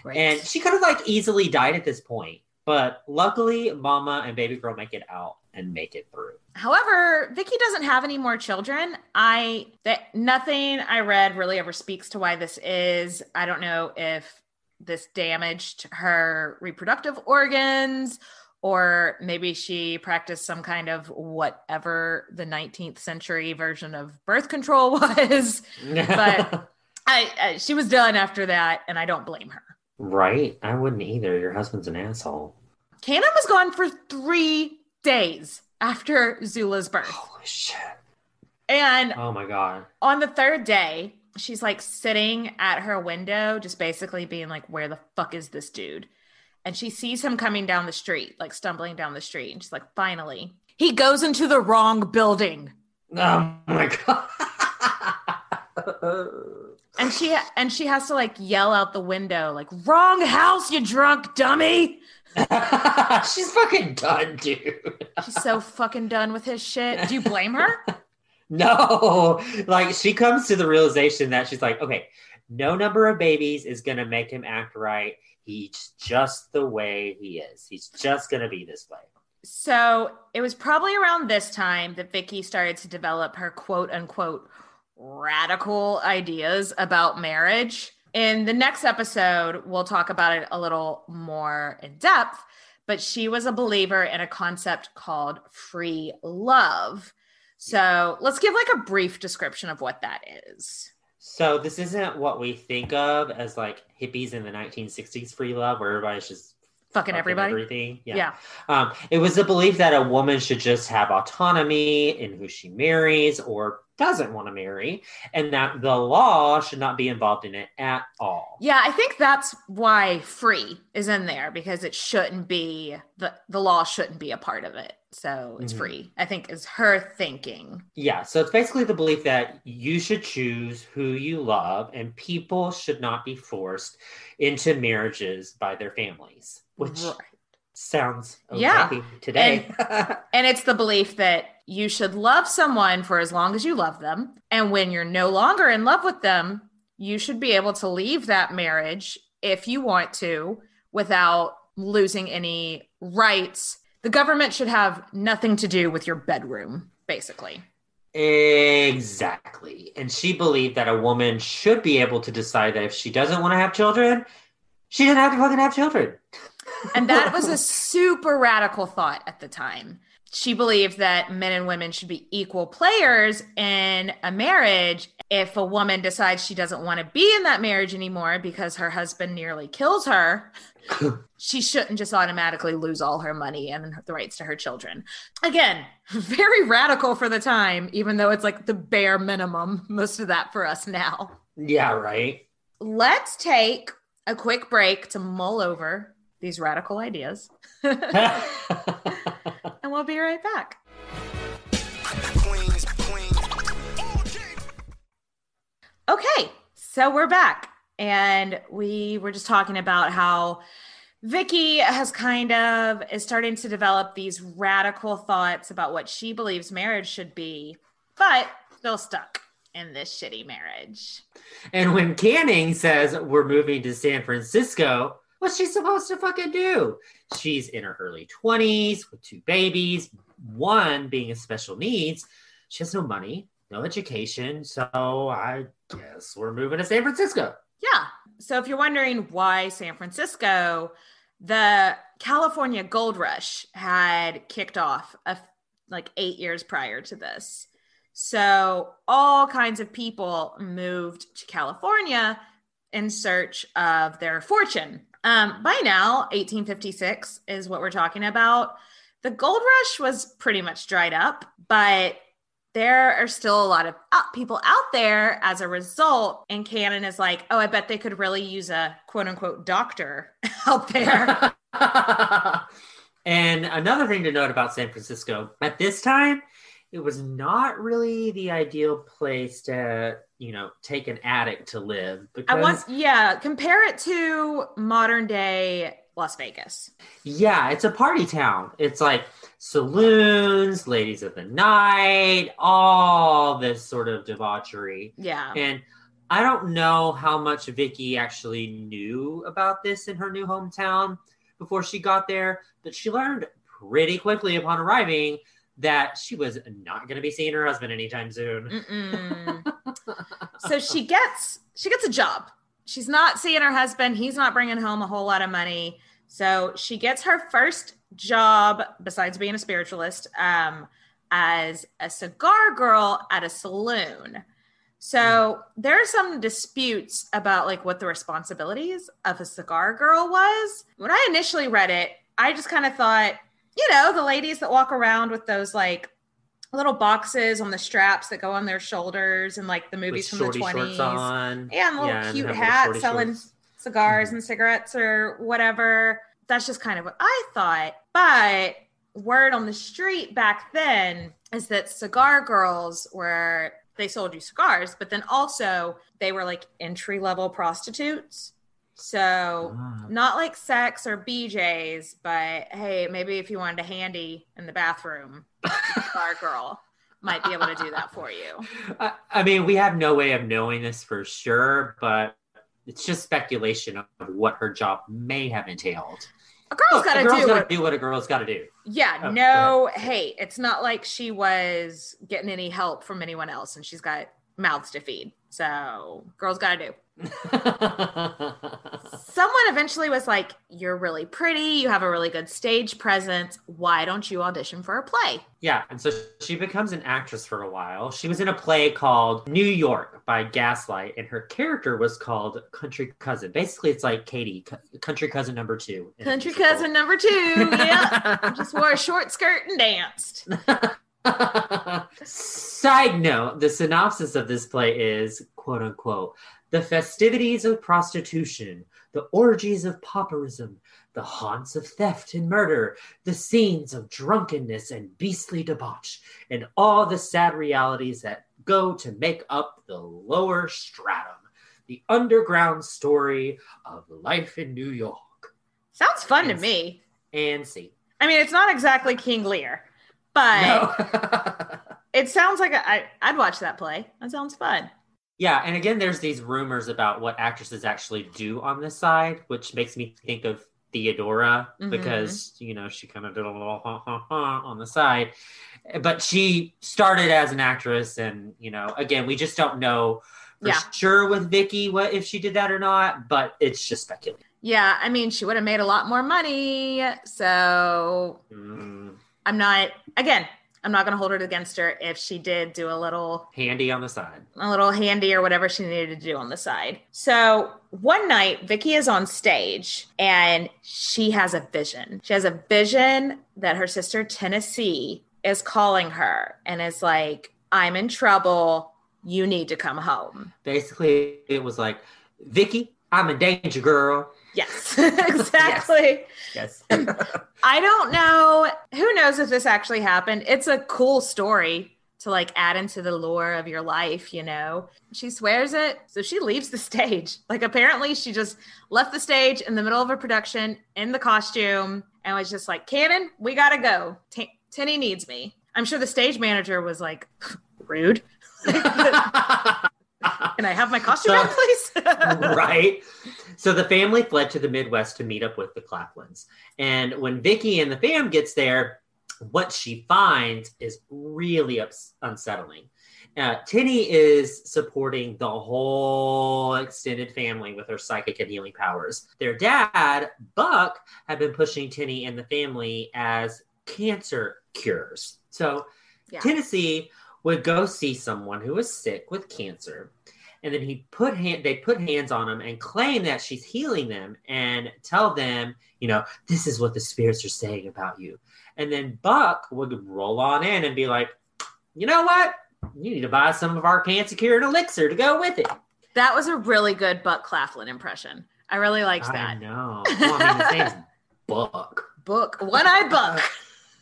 Right. And she could have like easily died at this point, but luckily, Mama and baby girl make it out and make it through. However, Vicky doesn't have any more children. I that nothing I read really ever speaks to why this is. I don't know if this damaged her reproductive organs or maybe she practiced some kind of whatever the 19th century version of birth control was. but I, I she was done after that and I don't blame her. Right? I wouldn't either. Your husband's an asshole. Cannon was gone for 3 days after Zula's birth. Holy shit. And Oh my god. on the third day, she's like sitting at her window, just basically being like, Where the fuck is this dude? And she sees him coming down the street, like stumbling down the street. And she's like, Finally, he goes into the wrong building. Oh my god. And she and she has to like yell out the window, like, Wrong house, you drunk dummy. She's fucking done, dude. She's so fucking done with his shit. Do you blame her? No, like she comes to the realization that she's like, okay, no number of babies is gonna make him act right. He's just the way he is. He's just gonna be this way. So it was probably around this time that Vicky started to develop her quote unquote radical ideas about marriage. In the next episode, we'll talk about it a little more in depth, but she was a believer in a concept called free love. So let's give like a brief description of what that is. So this isn't what we think of as like hippies in the 1960s free love, where everybody's just Fucking everybody. everything. Yeah. Um, it was the belief that a woman should just have autonomy in who she marries or doesn't want to marry, and that the law should not be involved in it at all. Yeah, I think that's why free is in there because it shouldn't be the the law shouldn't be a part of it. So it's Mhm. free. I think is her thinking. Yeah, so it's basically the belief that you should choose who you love, and people should not be forced into marriages by their families, which Right. sounds okay Yeah. today. And it's the belief that you should love someone for as long as you love them. And when you're no longer in love with them, you should be able to leave that marriage if you want to without losing any rights. The government should have nothing to do with your bedroom, basically. Exactly. And she believed that a woman should be able to decide that if she doesn't want to have children, she doesn't have to fucking have children. and that was a super radical thought at the time. She believed that men and women should be equal players in a marriage. If a woman decides she doesn't want to be in that marriage anymore because her husband nearly kills her, she shouldn't just automatically lose all her money and the rights to her children. Again, very radical for the time, even though it's like the bare minimum, most of that for us now. Yeah, right. Let's take a quick break to mull over these radical ideas. and we'll be right back. Okay, so we're back. And we were just talking about how Vicky has kind of is starting to develop these radical thoughts about what she believes marriage should be, but still stuck in this shitty marriage. And when Canning says we're moving to San Francisco, what's she supposed to fucking do? She's in her early 20s with two babies, one being a special needs. She has no money, no education. So I guess we're moving to San Francisco. Yeah. So if you're wondering why San Francisco, the California gold rush had kicked off a, like eight years prior to this. So all kinds of people moved to California in search of their fortune. Um, by now, 1856 is what we're talking about. The gold rush was pretty much dried up, but there are still a lot of people out there as a result. And Cannon is like, oh, I bet they could really use a quote unquote doctor out there. and another thing to note about San Francisco at this time, it was not really the ideal place to, you know, take an addict to live. Because, I want, yeah, compare it to modern day Las Vegas. Yeah, it's a party town. It's like saloons, ladies of the night, all this sort of debauchery. Yeah. And I don't know how much Vicky actually knew about this in her new hometown before she got there, but she learned pretty quickly upon arriving that she was not going to be seeing her husband anytime soon. so she gets she gets a job. She's not seeing her husband. He's not bringing home a whole lot of money. So she gets her first job besides being a spiritualist um, as a cigar girl at a saloon. So there are some disputes about like what the responsibilities of a cigar girl was. When I initially read it, I just kind of thought you know, the ladies that walk around with those like little boxes on the straps that go on their shoulders and like the movies With from the 20s. on. Yeah, and little Yeah, cute have little hat selling shorts. cigars Mm-hmm. and cigarettes or whatever. That's just kind of what I thought. But word on the street back then is that cigar girls were they sold you cigars, but then also they were like entry level prostitutes. So Ah. not like sex or BJ's, but hey, maybe if you wanted a handy in the bathroom, cigar girl might be able to do that for you. I, I mean, we have no way of knowing this for sure, but it's just speculation of what her job may have entailed. A girl's got to do what do what a girl's got to do. Yeah, Oh, no, hey, it's not like she was getting any help from anyone else and she's got mouths to feed. So, girls got to do. Someone eventually was like, You're really pretty. You have a really good stage presence. Why don't you audition for a play? Yeah, and so she becomes an actress for a while. She was in a play called New York by Gaslight, and her character was called Country Cousin. Basically, it's like Katie, Country Cousin number two. Country cousin number two. Yeah. Just wore a short skirt and danced. Side note the synopsis of this play is quote unquote the festivities of prostitution, the orgies of pauperism, the haunts of theft and murder, the scenes of drunkenness and beastly debauch, and all the sad realities that go to make up the lower stratum, the underground story of life in New York. Sounds fun to Yes. me. And see. I mean, it's not exactly King Lear, but it sounds like a, I, I'd watch that play. That sounds fun. Yeah, and again, there's these rumors about what actresses actually do on this side, which makes me think of Theodora Mhm. because you know she kind of did a little ha ha ha on the side, but she started as an actress, and you know, again, we just don't know for Yeah. sure with Vicky what if she did that or not, but it's just speculation. Yeah, I mean, she would have made a lot more money. So Mm, I'm not, again, I'm not going to hold it against her if she did do a little handy on the side. a little handy or whatever she needed to do on the side. So one night, Vicky is on stage and she has a vision. She has a vision that her sister Tennessee is calling her and is like, I'm in trouble. You need to come home. Basically, it was like, Vicky, I'm in danger, girl. Yes, exactly. Yes. I don't know. Who knows if this actually happened? It's a cool story to like add into the lore of your life, you know. She swears it, so she leaves the stage. Like apparently she just left the stage in the middle of a production in the costume and was just like, "Cannon, we got to go. T- Tennie needs me." I'm sure the stage manager was like, "Rude." Can I have my costume So- back, please? right? So the family fled to the Midwest to meet up with the Claflins. And when Vicky and the fam gets there, what she finds is really ups- unsettling. Uh, Tennie is supporting the whole extended family with her psychic and healing powers. Their dad, Buck, had been pushing Tennie and the family as cancer cures. So Yeah. Tennessee would go see someone who was sick with cancer, and then he put hand, they put hands on him and claim that she's healing them and tell them, you know, this is what the spirits are saying about you. And then Buck would roll on in and be like, you know what? You need to buy some of our cancer curing elixir to go with it. that was a really good Buck Claflin impression. I really liked I that. know. Well, I mean, his name's Buck. Buck, one eye Buck.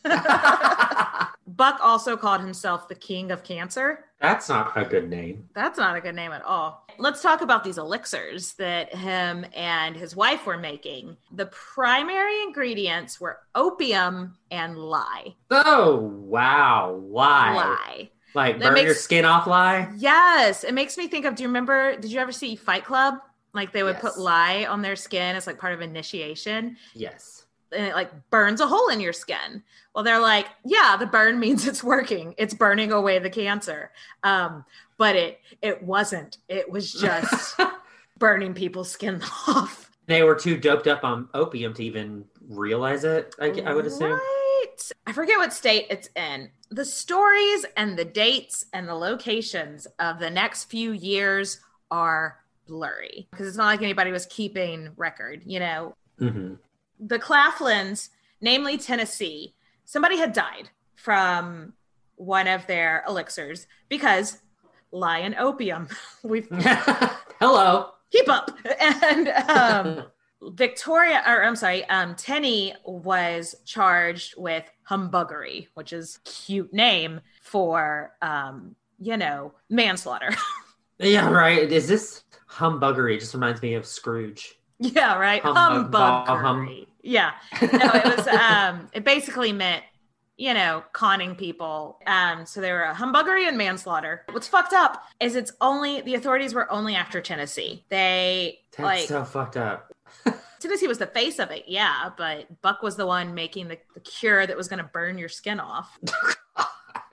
Buck also called himself the king of cancer. That's not a good name. That's not a good name at all. Let's talk about these elixirs that him and his wife were making. The primary ingredients were opium and lye. Oh, wow. Why? Lye. Like That burn your skin off lye? Yes, it makes me think of. Do you remember? Did you ever see Fight Club? Like they would Yes. put lye on their skin as like part of initiation. Yes. And it like burns a hole in your skin. Well, they're like, yeah, the burn means it's working. It's burning away the cancer. Um, but it it wasn't. It was just burning people's skin off. They were too doped up on opium to even realize it, I, I would assume. Right. I forget what state it's in. The stories and the dates and the locations of the next few years are blurry because it's not like anybody was keeping record, you know. hmm the Claflins, namely Tennessee, somebody had died from one of their elixirs because and opium. We've Hello. keep up. And um, Victoria, or I'm sorry, um, Tennie was charged with humbuggery, which is cute name for um, you know manslaughter. Yeah, right. Is this humbuggery? It just reminds me of Scrooge. yeah, right. Humbug- Humbuggery. hum- yeah. No, it was um it basically meant, you know, conning people. Um, so they were a humbuggery and manslaughter. What's fucked up is it's only the authorities were only after Tennessee. They That's like so fucked up. Tennessee was the face of it, yeah, but Buck was the one making the, the cure that was gonna burn your skin off.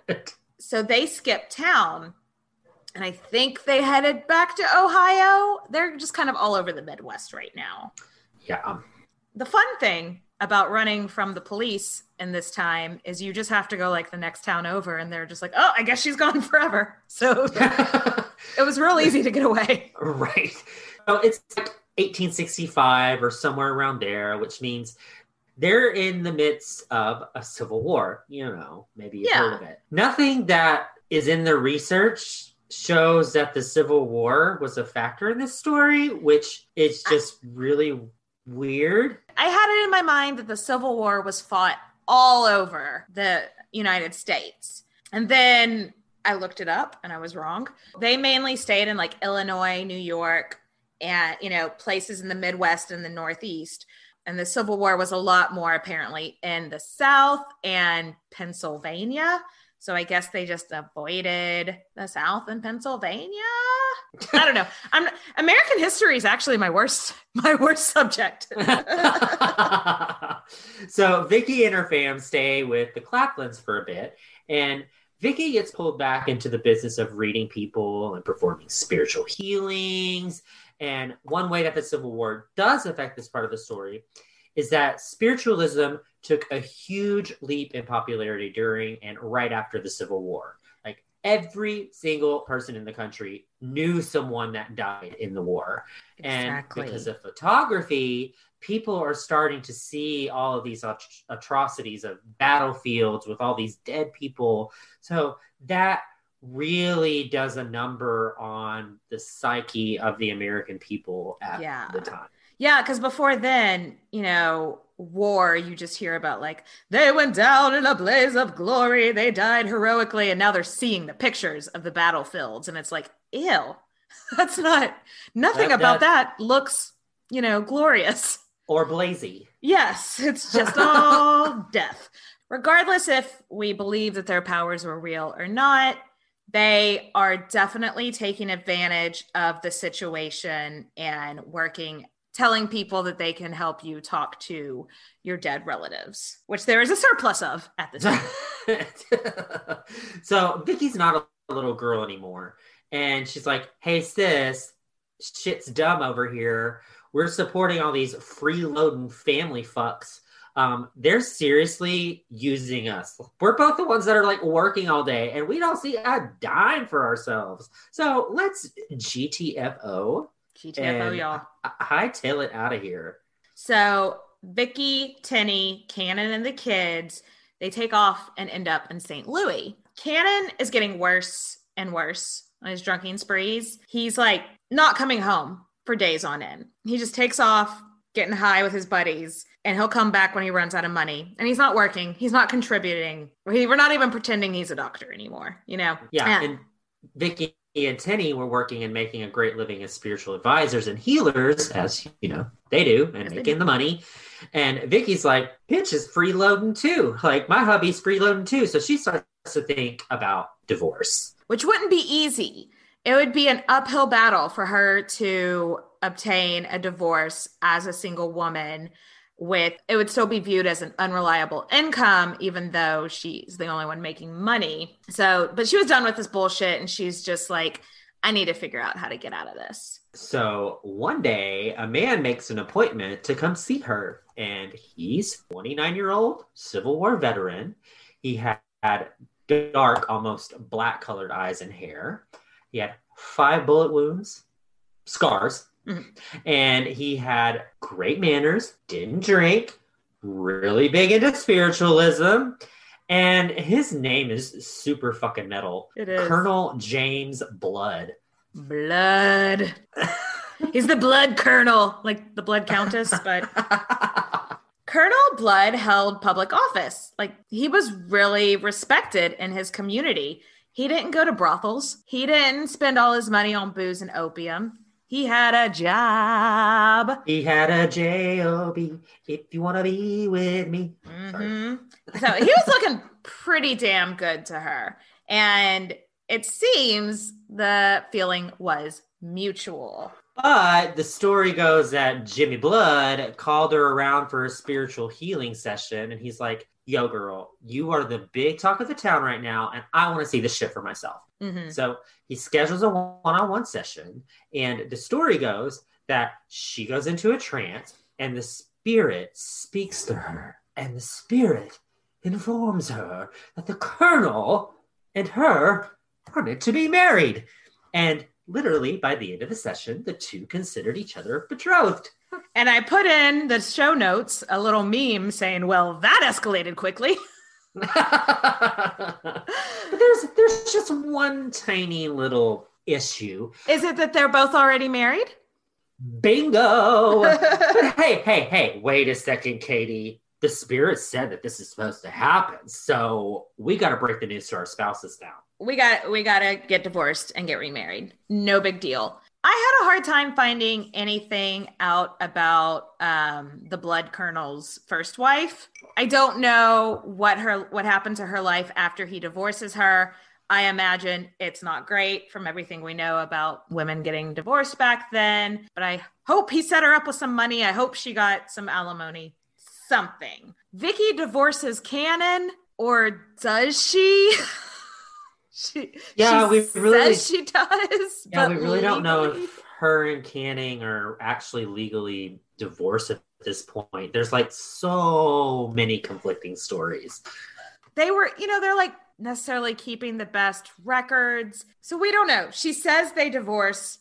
so they skipped town and I think they headed back to Ohio. They're just kind of all over the Midwest right now. Yeah. The fun thing about running from the police in this time is you just have to go like the next town over and they're just like oh i guess she's gone forever so it was real easy to get away right. So it's like 1865 or somewhere around there, which means they're in the midst of a civil war. You know, maybe you've heard of it. Nothing that is in the research shows that the Civil War was a factor in this story, which is just really weird. i had it in my mind that the civil war was fought all over the united states. And then i looked it up and i was wrong. They mainly stayed in like illinois new york and you know places in the midwest and the northeast. And the civil war was a lot more apparently in the south and pennsylvania so i guess they just avoided the south and pennsylvania? I don't know. I'm american history is actually my worst my worst subject. So Vicky and her fam stay with the Claflins for a bit, and Vicky gets pulled back into the business of reading people and performing spiritual healings. And one way that the Civil War does affect this part of the story is that spiritualism took a huge leap in popularity during and right after the Civil War. Like every single person in the country knew someone that died in the war. Exactly. And because of photography, people are starting to see all of these at- atrocities of battlefields with all these dead people. So that really does a number on the psyche of the American people at Yeah. the time. Yeah, because before then, you know, war, you just hear about like they went down in a blaze of glory, they died heroically, and now they're seeing the pictures of the battlefields, and it's like, ew, that's not nothing That- about that looks, you know, glorious. Or Blazy. Yes, it's just all death. Regardless if we believe that their powers were real or not, they are definitely taking advantage of the situation and working, telling people that they can help you talk to your dead relatives, which there is a surplus of at the time. so Vicky's not a little girl anymore. And she's like, hey, sis, shit's dumb over here. We're supporting all these freeloading family fucks. Um, they're seriously using us. We're both the ones that are like working all day and we don't see a dime for ourselves. So let's GTFO. GTFO, y'all. Hightail it out of here. So Vicky, Tennie, Cannon, and the kids, they take off and end up in St. Louis. Cannon is getting worse and worse on his drunken sprees. He's like not coming home for days on end. He just takes off, getting high with his buddies, and he'll come back when he runs out of money. And he's not working. He's not contributing. We- We're not even pretending he's a doctor anymore. You know? Yeah, and Vicky and Tennie were working and making a great living as spiritual advisors and healers, as you know they do, and making the money. And Vicky's like, "Bitch is freeloading too. Like my hubby's freeloading too." So she starts to think about divorce. which wouldn't be easy. It would be an uphill battle for her to obtain a divorce as a single woman with it would still be viewed as an unreliable income even though she's the only one making money. So, but she was done with this bullshit and she's just like I need to figure out how to get out of this. So one day, a man makes an appointment to come see her, and he's 29 year old Civil War veteran. He had, dark, almost black colored eyes and hair. He had five bullet wounds, scars, and he had great manners, didn't drink, really big into spiritualism. And his name is super fucking metal. It is. Colonel James Blood. Blood. He's the blood colonel, like the blood countess, but Colonel Blood held public office. Like he was really respected in his community. He didn't go to brothels. He didn't spend all his money on booze and opium. He had a job. He had a job. If you want to be with me. Mhm. So he was looking pretty damn good to her. And it seems the feeling was mutual. But the story goes that Jimmy Blood called her around for a spiritual healing session, and he's like, "Yo, girl, you are the big talk of the town right now, and I want to see this shit for myself." Mhm. So he schedules a one-on-one session, and the story goes that she goes into a trance, and the spirit speaks to her, and the spirit informs her that the colonel and her are meant to be married, and literally by the end of the session, the two considered each other betrothed. And I put in the show notes a little meme saying, well, that escalated quickly. But there's there's just one tiny little issue. Is it that they're both already married? Bingo! hey, hey, hey, wait a second, Katie. The spirit said that this is supposed to happen, so we got to break the news to our spouses now. We got we got to get divorced and get remarried. No big deal. I had a hard time finding anything out about um, the blood colonel's first wife. I don't know what her what happened to her life after he divorces her. I imagine it's not great from everything we know about women getting divorced back then. But I hope he set her up with some money. I hope she got some alimony, something. Vicky divorces Cannon, or does she? she, Yeah, she we really- says she does. Yeah, but we really don't know if her and Canning are actually legally divorced at this point. There's like so many conflicting stories. they were, you know, they're like necessarily keeping the best records. So we don't know. She says they divorce,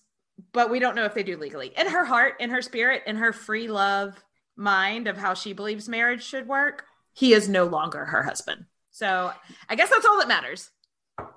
but we don't know if they do legally. In her heart, in her spirit, in her free love mind of how she believes marriage should work, he is no longer her husband. So I guess that's all that matters.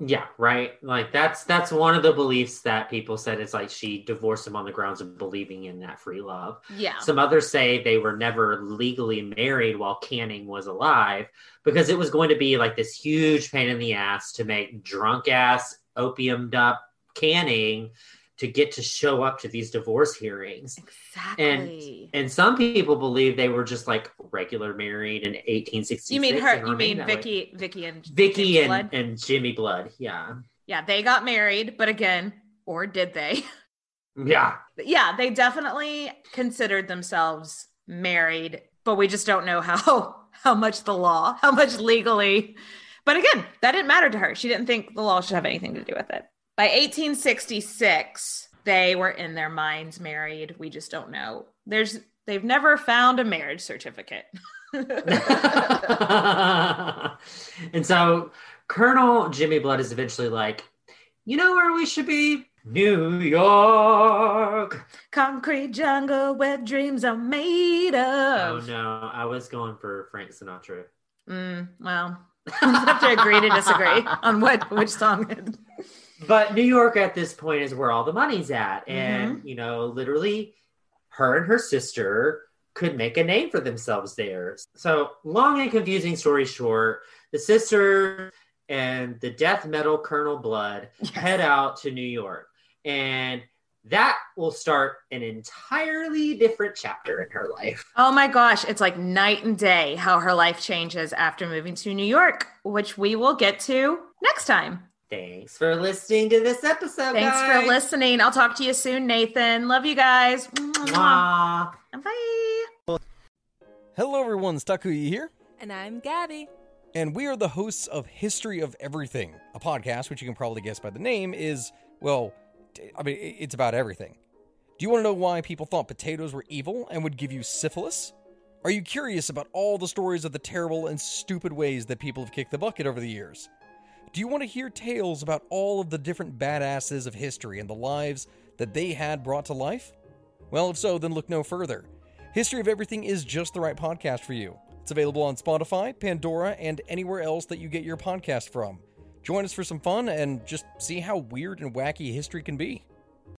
Yeah, right. Like that's that's one of the beliefs that people said it's like she divorced him on the grounds of believing in that free love. Yeah. Some others say they were never legally married while Canning was alive because it was going to be like this huge pain in the ass to make drunk ass opiumed up Canning to get to show up to these divorce hearings. Exactly. And and some people believe they were just like regular married in 1866. you mean her? You mean. Vicky? Vicky and Vicky James and, Blood? and Jimmy Blood. Yeah. Yeah, they got married, but again, or did they? Yeah. yeah, they definitely considered themselves married, but we just don't know how how much the law, how much legally. But again, that didn't matter to her. She didn't think the law should have anything to do with it. By 1866, they were in their minds married. We just don't know. There's they've never found a marriage certificate. and so Colonel Jimmy Blood is eventually like, you know where we should be? New York. Concrete jungle where dreams are made of. Oh no, I was going for Frank Sinatra. Mm, well, we have to agree to disagree on what which song. But New York at this point is where all the money's at. And, Mm-hmm. you know, literally her and her sister could make a name for themselves there. So, long and confusing story short, the sister and the death metal Colonel Blood head out to New York. And that will start an entirely different chapter in her life. Oh my gosh, it's like night and day how her life changes after moving to New York, which we will get to next time. Thanks for listening to this episode. Thanks guys. for listening. I'll talk to you soon, Nathan. Love you guys. Mwah. Bye. Hello, everyone. Stakuyi here. And I'm Gabby. And we are the hosts of History of Everything, a podcast which you can probably guess by the name is, well, I mean, it's about everything. Do you want to know why people thought potatoes were evil and would give you syphilis? Are you curious about all the stories of the terrible and stupid ways that people have kicked the bucket over the years? Do you want to hear tales about all of the different badasses of history and the lives that they had brought to life? Well, if so, then look no further. History of Everything is just the right podcast for you. It's available on Spotify, Pandora, and anywhere else that you get your podcast from. Join us for some fun and just see how weird and wacky history can be.